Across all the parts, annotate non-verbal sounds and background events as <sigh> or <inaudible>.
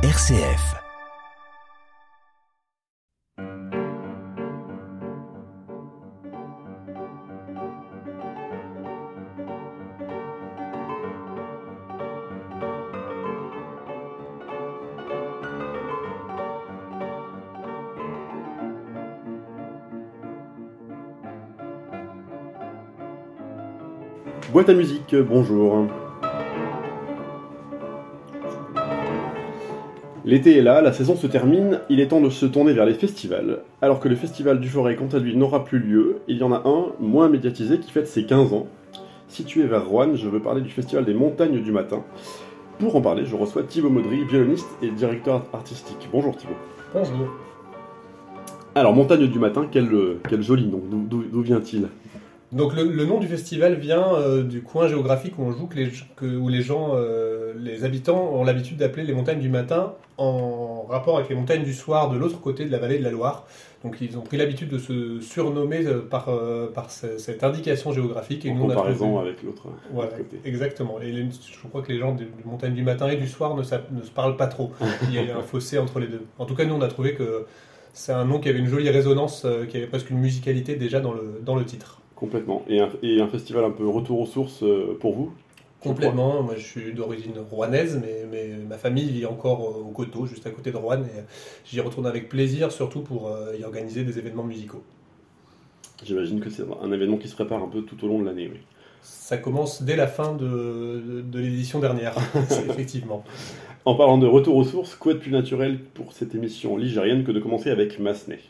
RCF. Boîte à musique, bonjour. L'été est là, la saison se termine, il est temps de se tourner vers les festivals. Alors que le festival du Forêt, quant à lui, n'aura plus lieu, il y en a un, moins médiatisé, qui fête ses 15 ans. Situé vers Rouen, je veux parler du festival des montagnes du matin. Pour en parler, je reçois Thibaut Maudry, violoniste et directeur artistique. Bonjour Thibaut. Bonjour. Alors, Montagne du matin, quel, quel joli nom, d'où vient-il? Donc le, le nom du festival vient euh, du coin géographique où on joue, que les, que- où les gens, euh, les habitants ont l'habitude d'appeler les montagnes du matin en rapport avec les montagnes du soir de l'autre côté de la vallée de la Loire. Donc ils ont pris l'habitude de se surnommer euh, par, euh, par ce- cette indication géographique. Et En nous, on a comparaison trouvé- avec l'autre Voilà, côté. exactement. Et les- je crois que les gens des, des montagnes du matin et du soir ne, ne se parlent pas trop. <laughs> Il y a un fossé entre les deux. En tout cas, nous, on a trouvé que c'est un nom qui avait une jolie résonance, qui avait presque une musicalité déjà dans le, dans le titre. Complètement. Et un, et un festival un peu retour aux sources euh, pour vous Complètement. Moi, je suis d'origine rouennaise, mais, mais ma famille vit encore au Coteau, juste à côté de Rouen. Et j'y retourne avec plaisir, surtout pour euh, y organiser des événements musicaux. J'imagine que c'est un événement qui se prépare un peu tout au long de l'année, oui. Ça commence dès la fin de, de- de l'édition dernière, <laughs> effectivement. En parlant de retour aux sources, quoi de plus naturel pour cette émission ligérienne que de commencer avec Massenet?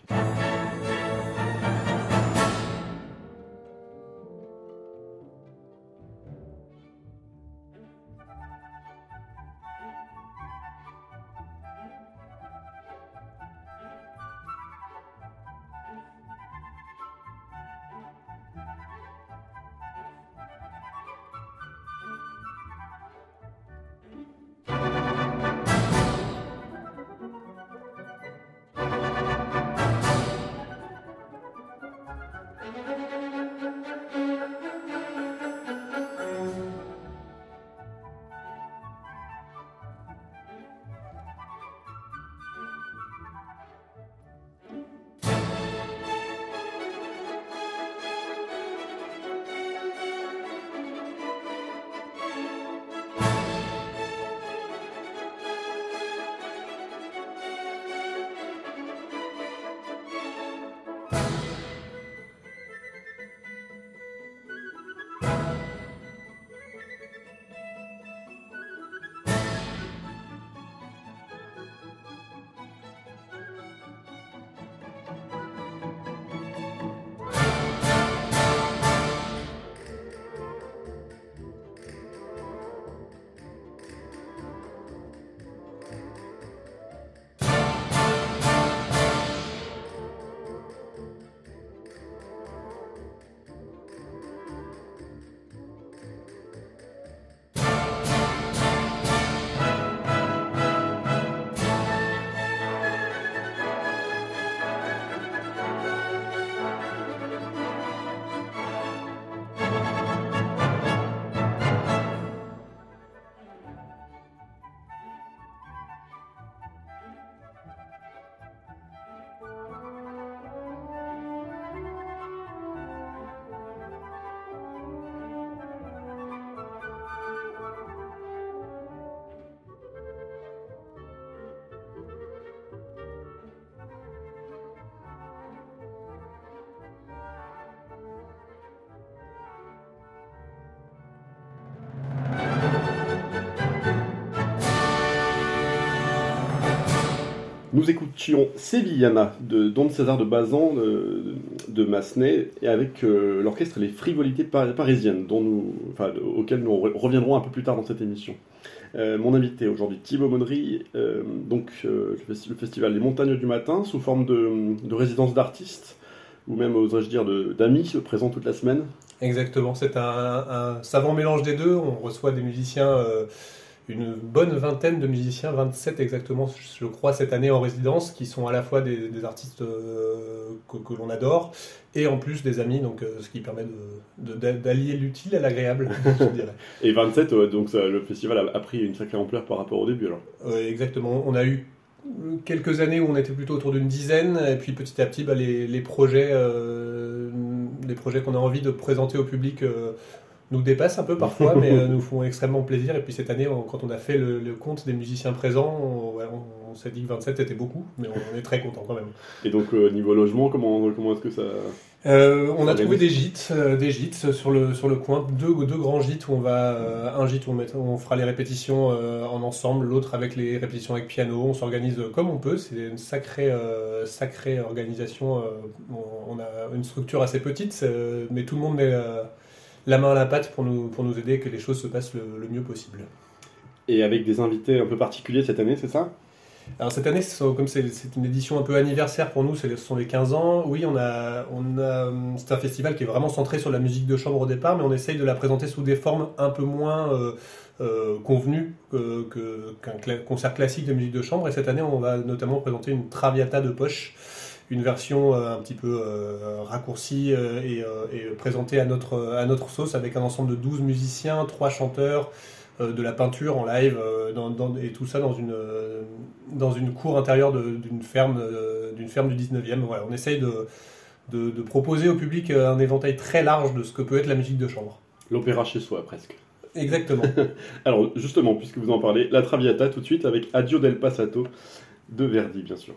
Nous écoutions Sevillana de Don César de Bazan de, de Massenet et avec euh, l'orchestre Les Frivolités Par- Parisiennes dont nous, enfin, auxquelles nous re- reviendrons un peu plus tard dans cette émission. Euh, mon invité aujourd'hui, Thibaut Monnery, euh, donc euh, le, festi- le festival Les Montagnes du Matin, sous forme de, de résidence d'artistes, ou même, oserais-je dire, d'amis présents toute la semaine. Exactement, c'est un, savant mélange des deux. On reçoit des musiciens euh, une bonne vingtaine de musiciens, 27 exactement, je crois, cette année en résidence, qui sont à la fois des, artistes euh, que, l'on adore et en plus des amis, donc euh, ce qui permet d'allier l'utile à l'agréable, <laughs> je dirais. Et 27, donc le festival a, pris une sacrée ampleur par rapport au début alors Exactement, on a eu quelques années où on était plutôt autour d'une dizaine, et puis petit à petit, bah, les, projets, les projets qu'on a envie de présenter au public nous dépassent un peu parfois, mais euh, <laughs> nous font extrêmement plaisir. Et puis cette année, quand on a fait le, compte des musiciens présents, on, s'est dit que 27 était beaucoup, mais on, est très content quand même. Et donc, euh, niveau logement, comment, comment est-ce que ça. Euh, on a trouvé des gîtes, des gîtes sur le, sur le coin, deux, deux grands gîtes où on va, un gîte où on, on, fera les répétitions en ensemble, l'autre avec les répétitions avec piano. On s'organise comme on peut, c'est une sacrée, sacrée organisation. On, a une structure assez petite, mais tout le monde met la main à la pâte pour nous, pour nous aider que les choses se passent le, mieux possible. Et avec des invités un peu particuliers cette année, c'est ça? Alors cette année, comme c'est une édition un peu anniversaire pour nous, ce sont les 15 ans. Oui, on a, on a, c'est un festival qui est vraiment centré sur la musique de chambre au départ, mais on essaye de la présenter sous des formes un peu moins euh, euh, convenues qu'un concert classique de musique de chambre. Et cette année, on va notamment présenter une Traviata de poche une version euh, un petit peu euh, raccourcie euh, et, présentée à notre, à notre sauce avec un ensemble de 12 musiciens, 3 chanteurs, de la peinture en live et tout ça dans une, dans une cour intérieure d'une ferme, d'une ferme du 19e. Voilà, on essaye de, de, proposer au public un éventail très large de ce que peut être la musique de chambre. L'opéra chez soi, presque. Exactement. <laughs> Alors, justement, puisque vous en parlez, la Traviata tout de suite avec Adio del Passato de Verdi, bien sûr.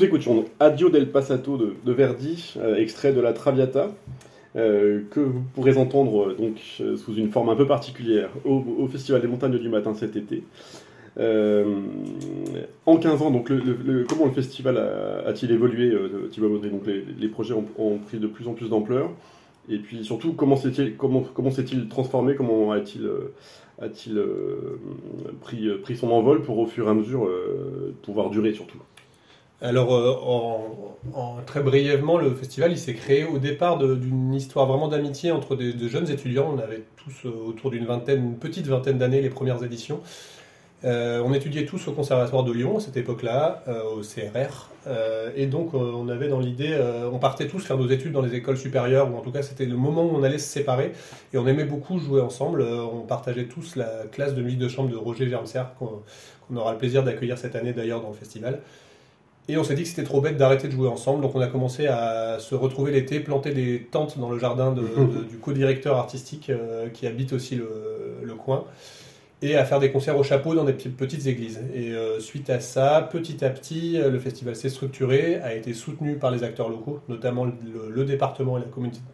Nous écoutions Adio del Passato de, Verdi, euh, extrait de la Traviata, euh, que vous pourrez entendre euh, donc sous une forme un peu particulière au, Festival des Montagnes du Matin cet été. en 15 ans, donc comment le festival a-t-il évolué, Thibaut donc les, projets ont, pris de plus en plus d'ampleur. Et puis surtout, comment s'est-il comment, comment transformé? Comment a-t-il a-t-il pris, pris son envol pour au fur et à mesure pouvoir durer surtout? Alors, en, très brièvement, le festival s'est créé au départ d'une histoire vraiment d'amitié entre des, de jeunes étudiants. On avait tous autour d'une petite vingtaine d'années les premières éditions. Euh, on étudiait tous au Conservatoire de Lyon à cette époque-là, euh, au CRR, euh, et donc on avait dans l'idée, on partait tous faire nos études dans les écoles supérieures, ou en tout cas c'était le moment où on allait se séparer, et on aimait beaucoup jouer ensemble. on partageait tous la classe de musique de chambre de Roger Germser, qu'on aura le plaisir d'accueillir cette année d'ailleurs dans le festival. Et on s'est dit que c'était trop bête d'arrêter de jouer ensemble, donc on a commencé à se retrouver l'été, planter des tentes dans le jardin <laughs> du co-directeur artistique qui habite aussi le coin et à faire des concerts au chapeau dans des petites églises. Et euh, suite à ça, petit à petit, euh, le festival s'est structuré, a été soutenu par les acteurs locaux, notamment le, département et la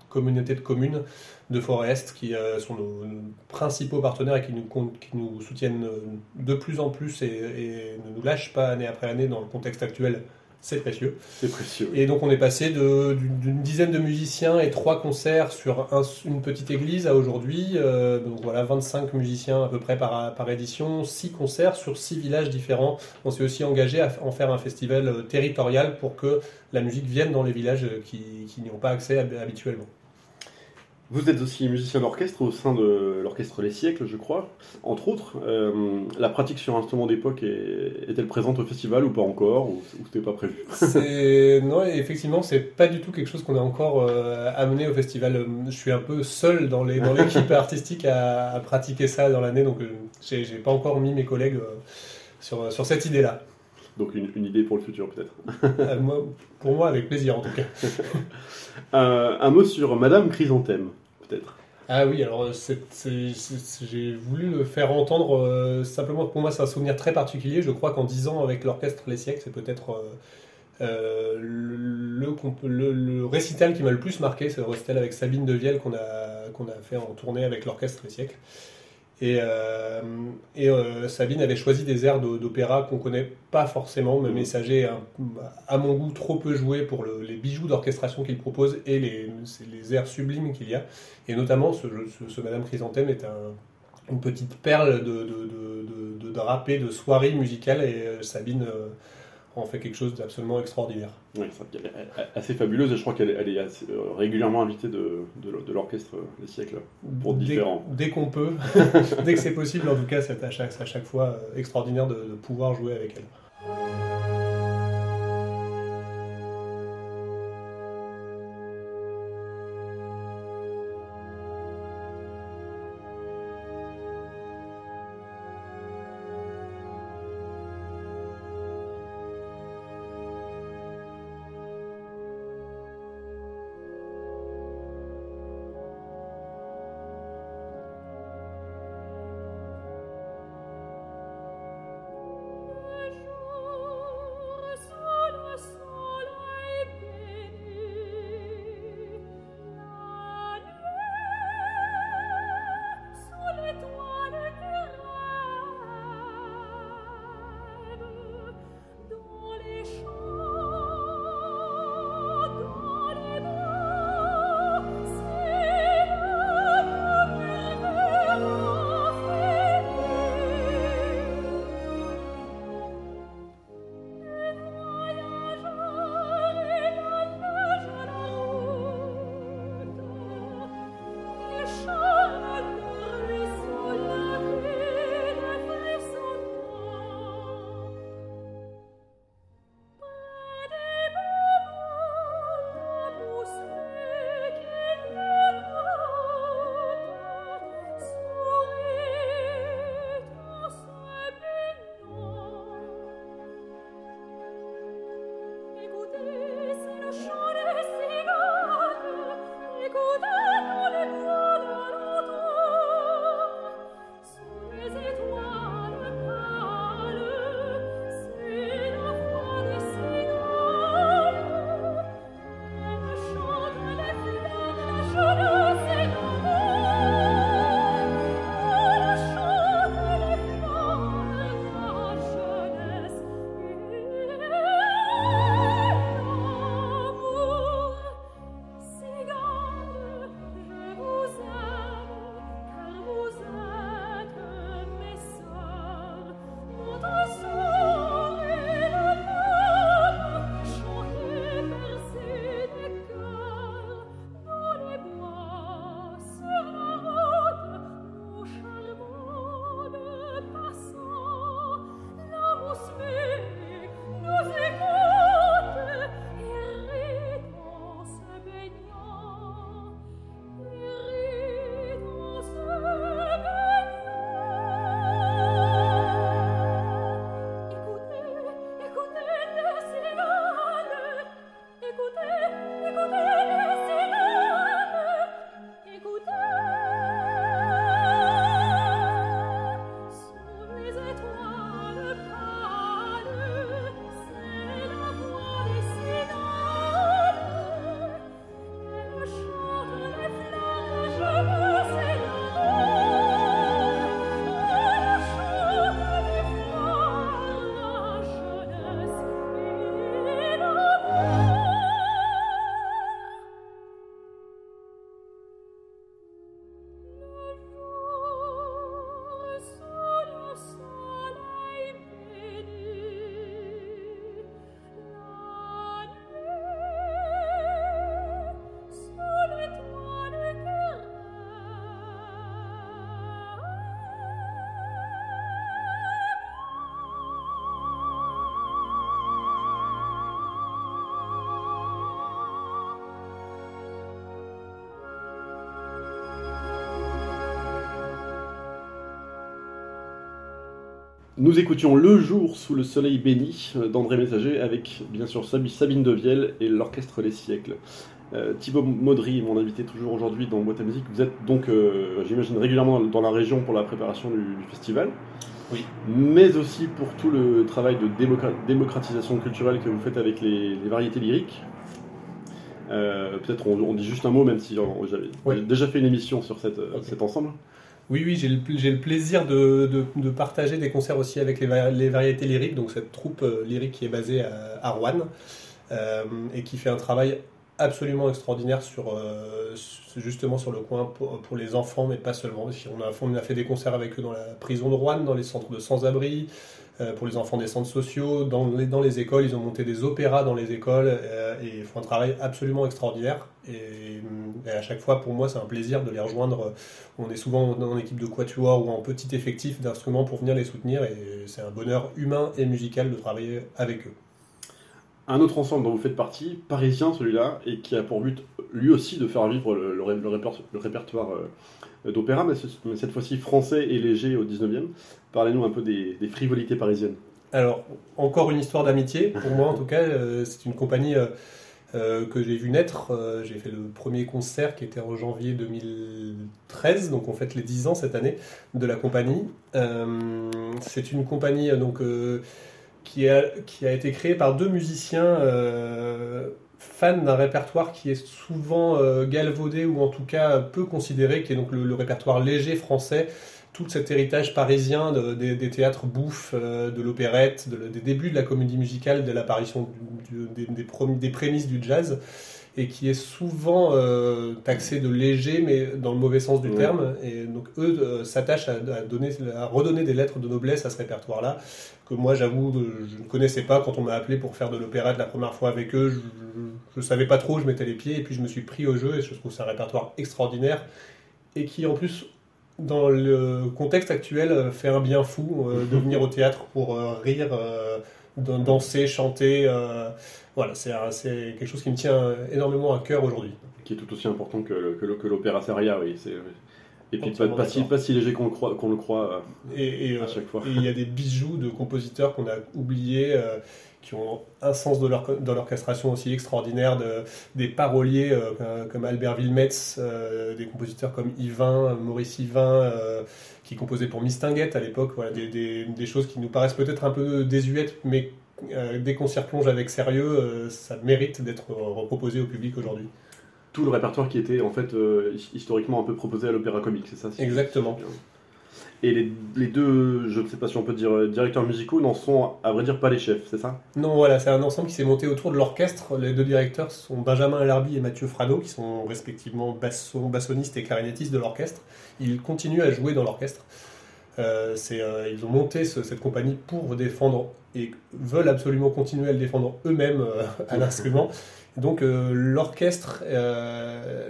communauté, de communes de Forest, qui euh, sont nos, principaux partenaires et qui nous, qui nous soutiennent de plus en plus et, et, ne nous lâchent pas année après année dans le contexte actuel c'est précieux. C'est précieux. Et donc on est passé d'une dizaine de musiciens et trois concerts sur une petite église à aujourd'hui, euh, donc voilà 25 musiciens à peu près par, par édition, six concerts sur six villages différents. On s'est aussi engagé à en faire un festival euh, territorial pour que la musique vienne dans les villages qui, qui n'y ont pas accès habituellement. Vous êtes aussi musicien d'orchestre au sein de l'orchestre Les Siècles, je crois, entre autres. Euh, la pratique sur instrument d'époque est-elle présente au festival ou pas encore, ou, ou c'était pas prévu <laughs> Non, effectivement, c'est pas du tout quelque chose qu'on a encore euh, amené au festival. Je suis un peu seul dans l'équipe <laughs> artistique à, pratiquer ça dans l'année, donc euh, j'ai pas encore mis mes collègues sur, sur cette idée-là. Donc une, idée pour le futur peut-être. pour moi, avec plaisir en tout cas. <laughs> Euh, un mot sur Madame Chrysanthème, peut-être. Ah oui, alors j'ai voulu le faire entendre euh, simplement pour moi c'est un souvenir très particulier. Je crois qu'en 10 ans avec l'orchestre Les Siècles, c'est peut-être euh, le, le, récital qui m'a le plus marqué, c'est le récital avec Sabine Devielle qu'on a, qu'on a fait en tournée avec l'orchestre Les Siècles. Et, euh, et euh, Sabine avait choisi des airs d'opéra qu'on connaît pas forcément, mais Messager, à mon goût, trop peu joué pour les bijoux d'orchestration qu'il propose et les, les airs sublimes qu'il y a. Et notamment, ce, ce, Madame Chrysanthème est un, une petite perle de, de, de, de, drapé, de soirée musicale, et euh, Sabine on fait quelque chose d'absolument extraordinaire. Oui, c'est assez fabuleuse et je crois qu'elle est, euh, régulièrement invitée de, l'orchestre des siècles pour différents. Dès qu'on peut, <laughs> dès que c'est possible, en tout cas, c'est à chaque, à chaque fois euh, extraordinaire de pouvoir jouer avec elle. Nous écoutions Le jour sous le soleil béni d'André Messager avec bien sûr Sabine Devielle et l'orchestre Les Siècles. Euh, Thibaut Maudry, mon invité toujours aujourd'hui dans Boîte à musique, vous êtes donc, euh, j'imagine, régulièrement dans la région pour la préparation du, festival. Oui. Mais aussi pour tout le travail de démocratisation culturelle que vous faites avec les, variétés lyriques. Euh, peut-être on, dit juste un mot, même si j'avais déjà fait une émission sur cette, cet ensemble. Oui, oui, j'ai le, plaisir de, partager des concerts aussi avec les, variétés lyriques, donc cette troupe lyrique qui est basée à, Rouen et qui fait un travail absolument extraordinaire sur euh, justement sur le coin pour, les enfants, mais pas seulement. On a, on a fait des concerts avec eux dans la prison de Rouen, dans les centres de sans-abri, euh, pour les enfants des centres sociaux, dans les, écoles. Ils ont monté des opéras dans les écoles euh, et font un travail absolument extraordinaire. Et, à chaque fois, pour moi, c'est un plaisir de les rejoindre. On est souvent en équipe de quatuor ou en petit effectif d'instruments pour venir les soutenir et c'est un bonheur humain et musical de travailler avec eux un autre ensemble dont vous faites partie, parisien celui-là, et qui a pour but lui aussi de faire vivre le, répertoire euh, d'opéra, mais, cette fois-ci français et léger au 19e. Parlez-nous un peu des, frivolités parisiennes. Alors, encore une histoire d'amitié, pour moi en tout cas, euh, c'est une compagnie euh, que j'ai vu naître. j'ai fait le premier concert qui était en janvier 2013, donc on fête les 10 ans cette année de la compagnie. c'est une compagnie donc qui a, été créé par deux musiciens fans d'un répertoire qui est souvent euh, galvaudé ou en tout cas peu considéré, qui est donc le, répertoire léger français, tout cet héritage parisien des, théâtres bouffes, euh, de l'opérette, des débuts de la comédie musicale, de l'apparition des, prémices du jazz et qui est souvent euh, taxé de léger, mais dans le mauvais sens du terme. Et donc eux euh, s'attachent à, donner, à redonner des lettres de noblesse à ce répertoire-là, que moi j'avoue, je ne connaissais pas quand on m'a appelé pour faire de l'opérette la première fois avec eux. Je ne savais pas trop je mettais les pieds, et puis je me suis pris au jeu, et je trouve c'est un répertoire extraordinaire, et qui en plus dans le contexte actuel, fait un bien fou euh, de <laughs> venir au théâtre pour rire, danser, chanter. Voilà, c'est quelque chose qui me tient énormément à cœur aujourd'hui. Qui est tout aussi important que, que, l'opéra seria, oui. Et puis pas, pas, si, pas, si, léger qu'on le croit, qu'on le croit euh, et, à euh, chaque fois. Et il y a des bijoux de compositeurs qu'on a oubliés, euh, qui ont un sens de, l'orchestration aussi extraordinaire, de, des paroliers comme Albert Wilmetz, des compositeurs comme Yvain, Maurice Yvain, qui composait pour Mistinguette à l'époque, voilà, des, des, des, choses qui nous paraissent peut-être un peu désuètes, mais euh, dès qu'on s'y replonge avec sérieux, euh, ça mérite d'être reproposé au public aujourd'hui. Tout le répertoire qui était en fait euh, historiquement un peu proposé à l'opéra comique, c'est ça Exactement. Et les, deux, je ne sais pas si on peut dire directeurs musicaux, n'en sont à vrai dire pas les chefs, c'est ça? Non, voilà, c'est un ensemble qui s'est monté autour de l'orchestre. Les deux directeurs sont Benjamin Alarbi et Mathieu Frano, qui sont respectivement basson, bassonistes et clarinettistes de l'orchestre. Ils continuent à jouer dans l'orchestre. Euh, euh, ils ont monté cette compagnie pour défendre et veulent absolument continuer à le défendre eux-mêmes euh, à l'instrument. Donc l'orchestre,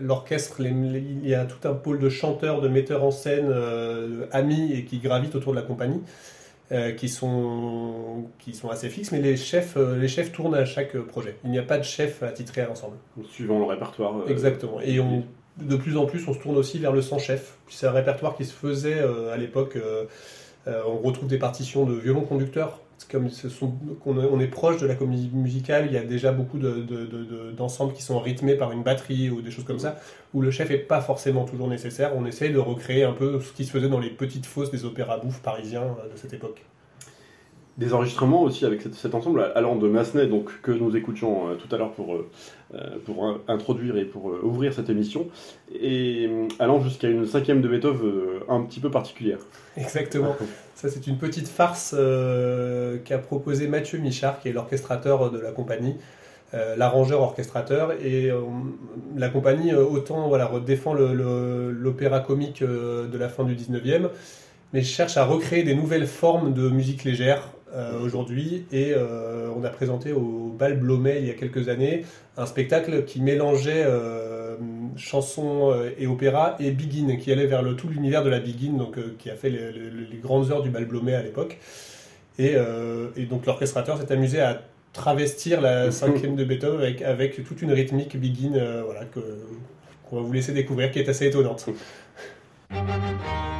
l'orchestre, il y a tout un pôle de chanteurs, de metteurs en scène, amis et qui gravitent autour de la compagnie. qui, sont, qui sont assez fixes, mais les chefs, les chefs tournent à chaque projet. Il n'y a pas de chef attitré à l'ensemble. Suivant le répertoire. Exactement. Et on, de plus en plus, on se tourne aussi vers le sans-chef. C'est un répertoire qui se faisait euh, à l'époque. Euh, euh, on retrouve des partitions de violon conducteur. Comme on est proche de la comédie musicale, il y a déjà beaucoup d'ensembles qui sont rythmés par une batterie ou des choses comme ça, où le chef n'est pas forcément toujours nécessaire. On essaye de recréer un peu ce qui se faisait dans les petites fosses des opéras bouffes parisiens de cette époque des enregistrements aussi avec cet, ensemble allant de Massenet, donc que nous écoutions euh, tout à l'heure pour, euh, euh, pour introduire et pour ouvrir cette émission, et allant jusqu'à une cinquième de Beethoven un petit peu particulière. Exactement. <laughs> Ça, c'est une petite farce qu'a proposé Mathieu Michard, qui est l'orchestrateur de la compagnie. l'arrangeur orchestrateur et la compagnie autant voilà défend l'opéra comique de la fin du 19e mais cherche à recréer des nouvelles formes de musique légère euh, aujourd'hui et euh, on a présenté au Bal Blomet il y a quelques années un spectacle qui mélangeait euh, chansons et opéra et Begin, qui allait vers le, tout l'univers de la Begin, donc qui a fait les, grandes heures du Bal Blomet à l'époque. Et, donc l'orchestrateur s'est amusé à travestir la <laughs> cinquième de Beethoven avec, avec toute une rythmique Begin voilà, que, qu'on va vous laisser découvrir, qui est assez étonnante. <laughs>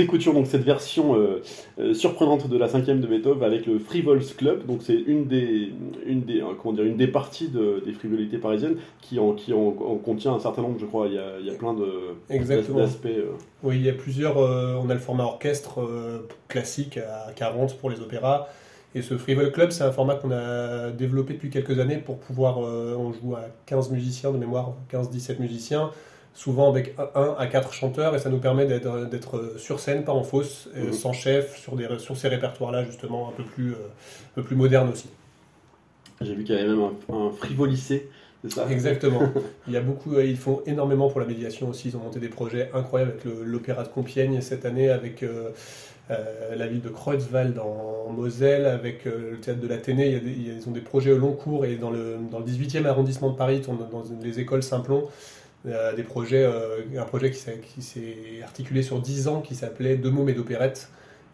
Écoutions donc cette version euh, euh, surprenante de la cinquième de Beethoven avec le Frivols Club. Donc c'est une des, une des, euh, comment dire, une des parties de- des frivolités parisiennes qui en, qui en, en contient un certain nombre, je crois. Il y a, il y a plein d'aspects. euh. Oui, il y a plusieurs. on a le format orchestre classique à 40 pour les opéras. Et ce Frivol Club, c'est un format qu'on a développé depuis quelques années pour pouvoir. on joue à 15 musiciens de mémoire, 15-17 musiciens, souvent avec 1 à 4 chanteurs, et ça nous permet d'être sur scène, pas en fosse, euh, Mhm. sans chef, sur, des, sur ces répertoires-là, justement, un peu plus, euh, un peu plus modernes aussi. J'ai vu qu'il y avait même un, un frivolissé, ça? Exactement. <laughs> Il y a beaucoup, euh, ils font énormément pour la médiation aussi. Ils ont monté des projets incroyables avec l'Opéra de Compiègne cette année, avec euh, euh, la ville de Kreuzwald en Moselle, avec euh, le théâtre de l'Athénée. Il il ils ont des projets au long cours et dans le, dans le 18e arrondissement de Paris, dans, dans les écoles Simplon, des projets, euh, un projet qui s'est articulé sur 10 ans qui s'appelait Deux mots mais d'opérette.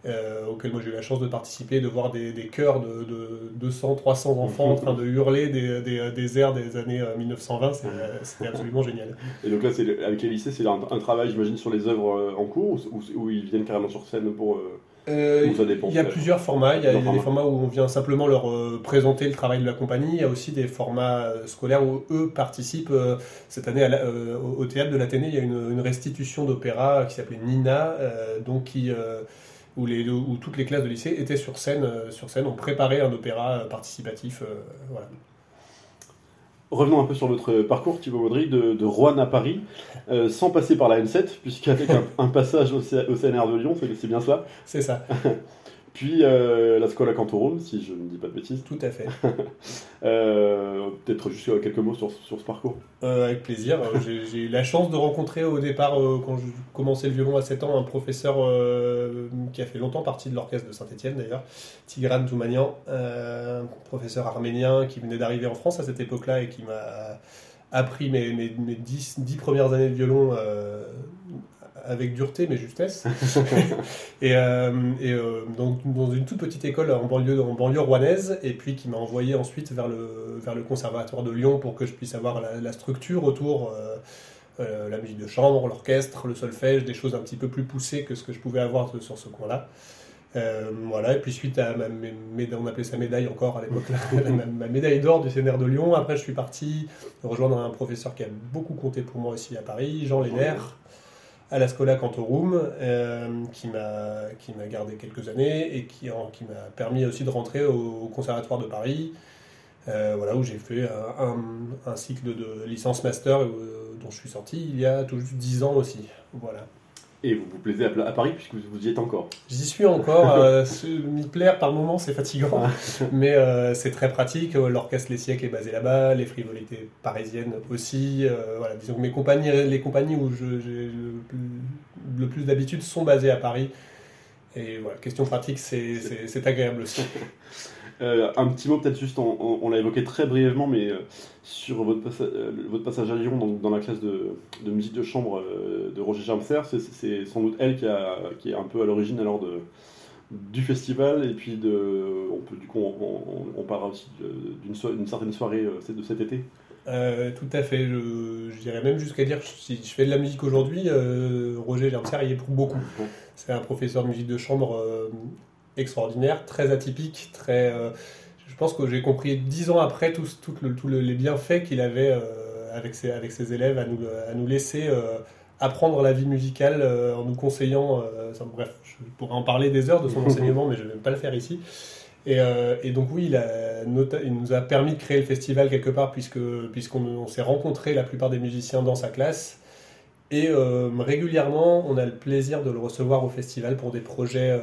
euh, auquel moi j'ai eu la chance de participer, de voir des, chœurs de, de 200, 300 enfants en train de hurler des, des, des airs des années euh, 1920, c'est- euh, c'était absolument génial. Et donc là, avec les lycées, c'est un, travail, j'imagine, sur les œuvres euh, en cours ou, ils viennent carrément sur scène pour. euh, Euh, Ou ça dépend, il y a plusieurs formats. Il y a, Plusieurs il y a des formats où on vient simplement leur euh, présenter le travail de la compagnie. Il y a aussi des formats euh, scolaires où eux participent. euh, cette année, à la- au au théâtre de l'Athénée, il y a une, une restitution d'opéra qui s'appelait Nina, donc qui, où, les, où toutes les classes de lycée étaient sur scène. sur scène, ont préparé un opéra participatif. voilà. Revenons un peu sur notre parcours, Thibaut Baudry, de, de Rouen à Paris, euh, sans passer par la N7, puisqu'avec un, un passage au, C- au CNR de Lyon, c'est c'est bien cela. C'est ça, <laughs> Puis euh, la Scola Cantorum, si je ne dis pas de bêtises. tout à fait. <laughs> Euh, Peut-être juste euh, quelques mots sur, sur ce parcours. Euh, avec plaisir. J'ai eu la chance de rencontrer au départ, quand je commençais le violon à 7 ans, un professeur qui a fait longtemps partie de l'orchestre de Saint-Etienne d'ailleurs, Tigran Toumanian, un professeur arménien qui venait d'arriver en France à cette époque-là et qui m'a appris mes, mes, mes 10, 10 premières années de violon avec dureté mais justesse. <laughs> et euh, et euh, donc dans une toute petite école en banlieue, en banlieue rouennaise, et puis qui m'a envoyé ensuite vers le, vers le conservatoire de Lyon pour que je puisse avoir la, la structure autour, euh, la musique de chambre, l'orchestre, le solfège, des choses un petit peu plus poussées que ce que je pouvais avoir sur ce coin-là. voilà, et puis suite à ma, on appelait ça médaille encore à l'époque, <laughs> ma, médaille d'or du CNR de Lyon. Après, je suis parti rejoindre un professeur qui a beaucoup compté pour moi aussi à Paris, Jean Lénaire, à la Scola Cantorum, euh, qui m'a gardé quelques années et qui, qui m'a permis aussi de rentrer au, Conservatoire de Paris, euh, voilà, où j'ai fait un, cycle de licence master euh, dont je suis sorti il y a tout juste 10 ans aussi. Voilà. Et vous vous plaisez à, Paris puisque vous y êtes encore J'y suis encore. <laughs> euh, M'y plaire par moment, c'est fatigant, ah. mais euh, c'est très pratique. L'orchestre Les Siècles est basé là-bas, les frivolités parisiennes aussi. Euh, voilà, disons que mes compagnies, les compagnies où j'ai le, plus d'habitude sont basées à Paris. Et voilà, question pratique, c'est agréable aussi. <laughs> Euh, un petit mot peut-être juste, on, l'a évoqué très brièvement, mais euh, sur votre, euh, votre, passage à Lyon dans, dans la classe de, de, musique de chambre de Roger Germser, c'est sans doute elle qui, a, qui est un peu à l'origine alors de, du festival et puis de, on peut du coup on, parlera aussi d'une certaine soirée de cet été. tout à fait, je, dirais même jusqu'à dire si je fais de la musique aujourd'hui, Roger Germser y est pour beaucoup. C'est un professeur de musique de chambre extraordinaire, très atypique, très. Euh, je pense que j'ai compris dix ans après tous tout les bienfaits qu'il avait euh, avec, ses, avec ses élèves à nous, à nous laisser euh, apprendre la vie musicale en nous conseillant. bref, je pourrais en parler des heures de son <laughs> enseignement, mais je ne vais pas le faire ici. Et, et, donc oui, il, a il, nous a permis de créer le festival quelque part puisque puisqu'on s'est rencontré la plupart des musiciens dans sa classe. Et régulièrement, on a le plaisir de le recevoir au festival pour des projets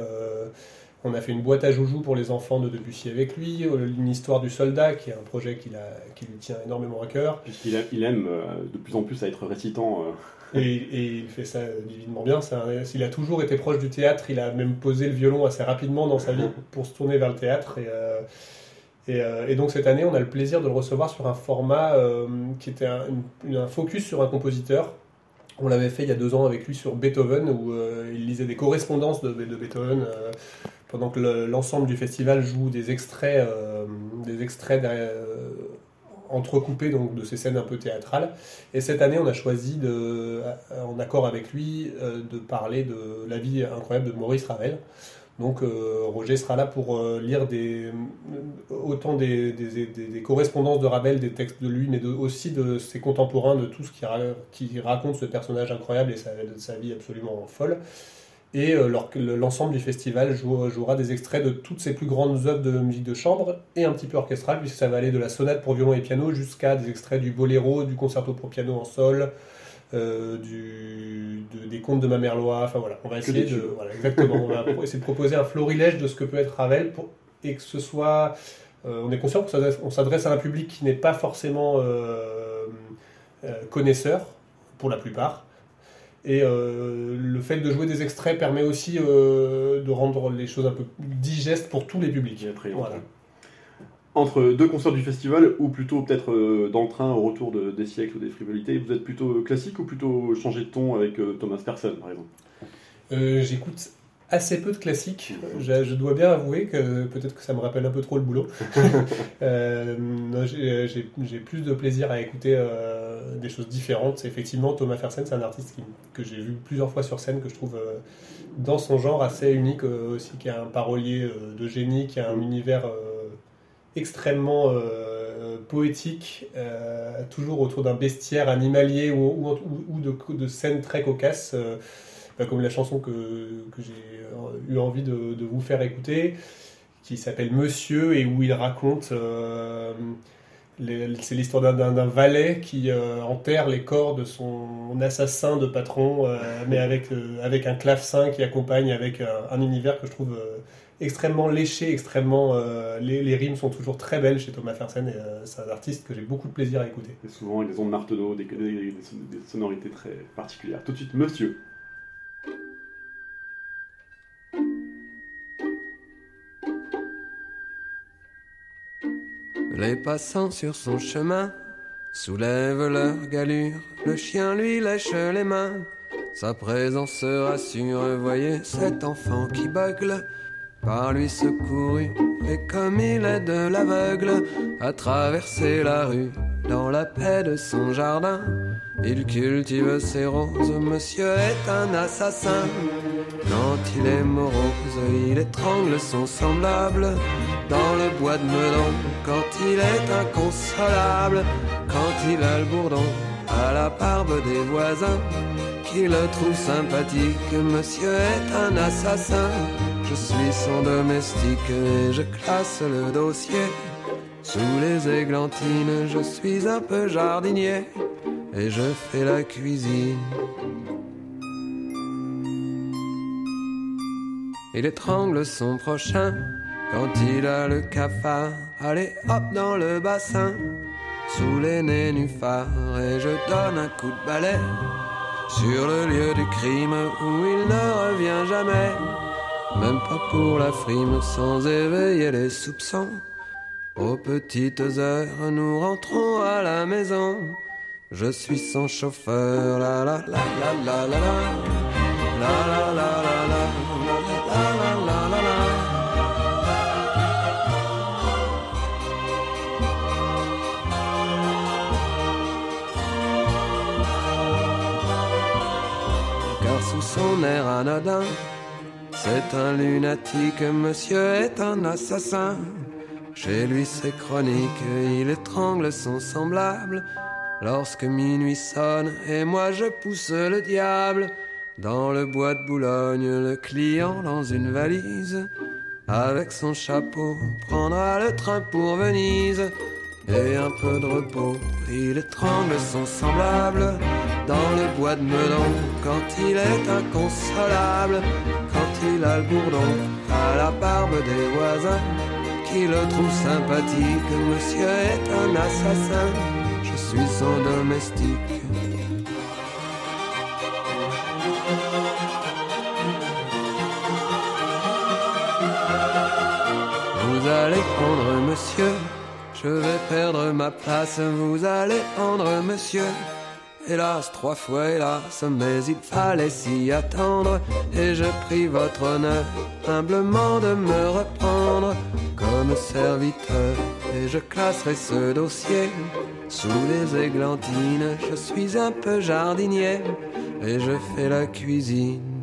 on a fait une boîte à joujoux pour les enfants de Debussy avec lui, euh, une histoire du soldat, qui est un projet qui, lui tient énormément à cœur. Puisqu'il il aime euh, de plus en plus à être récitant. Euh. Et, il fait ça divinement bien. il a toujours été proche du théâtre, il a même posé le violon assez rapidement dans sa vie <laughs> pour se tourner vers le théâtre. Et, donc cette année, on a le plaisir de le recevoir sur un format qui était un, focus sur un compositeur. On l'avait fait il y a deux ans avec lui sur Beethoven, où il lisait des correspondances de, de Beethoven pendant que l'ensemble du festival joue des extraits, euh, des extraits euh, entrecoupés donc, de ces scènes un peu théâtrales. Et cette année, on a choisi, de, en accord avec lui, euh, de parler de la vie incroyable de Maurice Ravel. Donc Roger sera là pour lire des, autant des, correspondances de Ravel, des textes de lui, mais aussi de ses contemporains, de tout ce qui, raconte ce personnage incroyable et sa, sa vie absolument folle. Et euh, l'ensemble du festival jouera des extraits de toutes ses plus grandes œuvres de musique de chambre et un petit peu orchestral, puisque ça va aller de la sonate pour violon et piano jusqu'à des extraits du boléro, du concerto pour piano en sol, euh, du, des contes de Mamerlois. Enfin voilà, on va essayer de, voilà, exactement, on va essayer de proposer un florilège de ce que peut être Ravel pour, et que ce soit. Euh, on est conscient qu'on s'adresse à un public qui n'est pas forcément connaisseur, pour la plupart et euh, le fait de jouer des extraits permet aussi euh, de rendre les choses un peu digestes pour tous les publics. Entre deux concerts du festival, ou plutôt peut-être euh, dans le train au retour des siècles ou des frivolités, vous êtes plutôt classique ou plutôt changé de ton avec Thomas Persson, par exemple? J'écoute assez peu de classiques. Je, dois bien avouer que peut-être que ça me rappelle un peu trop le boulot. <laughs> euh, j'ai plus de plaisir à écouter euh, des choses différentes. Effectivement, Thomas Fersen, c'est un artiste que j'ai vu plusieurs fois sur scène, que je trouve euh, dans son genre assez unique euh, aussi, qui a un parolier de génie, qui a un univers extrêmement poétique, toujours autour d'un bestiaire animalier ou, ou, de, de, scènes très cocasses comme la chanson que, que j'ai eu envie de, de, vous faire écouter, qui s'appelle Monsieur et où il raconte. Euh, c'est l'histoire d'un valet qui euh, enterre les corps de son assassin de patron, euh, mais avec, avec un clavecin qui accompagne, avec un, univers que je trouve extrêmement léché, extrêmement. Les, les, rimes sont toujours très belles chez Thomas Fersen et c'est un artiste que j'ai beaucoup de plaisir à écouter. Souvent, des ondes marteau, des, des, des, sonorités très particulières. Tout de suite, Monsieur. Les passants sur son chemin soulèvent leur galure. Le chien lui lèche les mains. Sa présence rassure. Voyez cet enfant qui bugle par lui secouru, et comme il est de l'aveugle, à traverser la rue, dans la paix de son jardin. Il cultive ses roses, monsieur est un assassin. Quand il est morose, il étrangle son semblable dans le bois de Meudon. Quand il est inconsolable, quand il a le bourdon à la barbe des voisins, qui le trouve sympathique, monsieur est un assassin. Je suis son domestique et je classe le dossier. Sous les églantines, je suis un peu jardinier et je fais la cuisine. Il étrangle son prochain quand il a le cafard. Allez hop dans le bassin, sous les nénuphars, et je donne un coup de balai sur le lieu du crime où il ne revient jamais. Même pas pour la frime, sans éveiller les soupçons. Aux petites heures, nous rentrons à la maison. Je suis son chauffeur, la la la la la la la la la la la Car sous son air anodin, c'est un lunatique, monsieur est un assassin. Chez lui c'est chronique, il étrangle son semblable. Lorsque minuit sonne et moi je pousse le diable dans le bois de Boulogne, le client dans une valise avec son chapeau prendra le train pour Venise et un peu de repos. Il étrangle son semblable dans le bois de Meudon quand il est inconsolable, il a le bourdon à la barbe des voisins qui le trouve sympathique. Monsieur est un assassin, je suis son domestique. Vous allez prendre monsieur, je vais perdre ma place. Vous allez prendre monsieur. Hélas, trois fois hélas, mais il fallait s'y attendre. Et je prie votre honneur humblement de me reprendre comme serviteur. Et je classerai ce dossier sous les églantines. Je suis un peu jardinier et je fais la cuisine.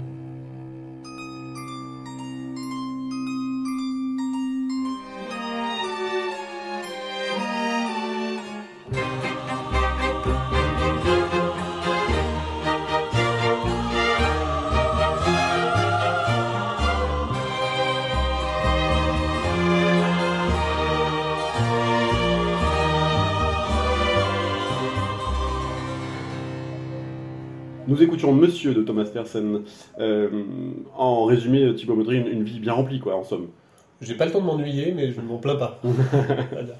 De Thomas Persson. Euh, en résumé, Thibaut Maudry, une, une vie bien remplie, quoi, en somme. J'ai pas le temps de m'ennuyer, mais je ne m'en plains pas. <laughs> Voilà.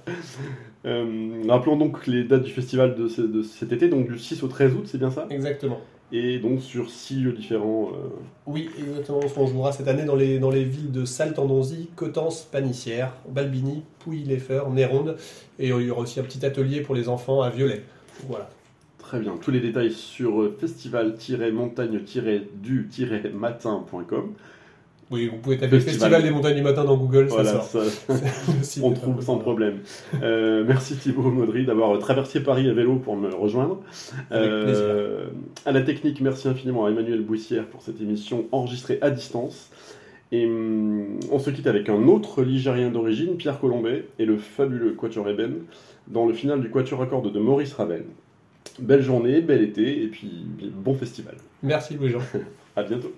Euh, rappelons donc les dates du festival de, ce- de cet été, donc du 6 au 13 août, c'est bien ça? Exactement. Et donc sur six lieux différents. euh, Oui, exactement. On jouera cette année dans les, dans les villes de Salle-Tendonzy, Coutances, Panissière, Balbini, Pouilly-les-Feurs, Néronde. Et il y aura aussi un petit atelier pour les enfants à Violet. Voilà. Très bien. Tous les détails sur euh, festival-montagne-du-matin.com. Oui, vous pouvez taper Festival. Festival, des montagnes du matin dans Google, Voilà, ça <laughs> on trouve sans problème. Euh, merci Thibaut Maudry d'avoir traversé Paris à vélo pour me rejoindre. Avec Euh, à la technique, merci infiniment à Emmanuel Bouissière pour cette émission enregistrée à distance. Et hum, on se quitte avec un autre Ligérien d'origine, Pierre Colombet, et le fabuleux Quatuor Eben, dans le final du Quatuor à cordes de Maurice Ravel. Belle journée, bel été, et puis bon festival. Merci Louis-Jean. <laughs> À bientôt.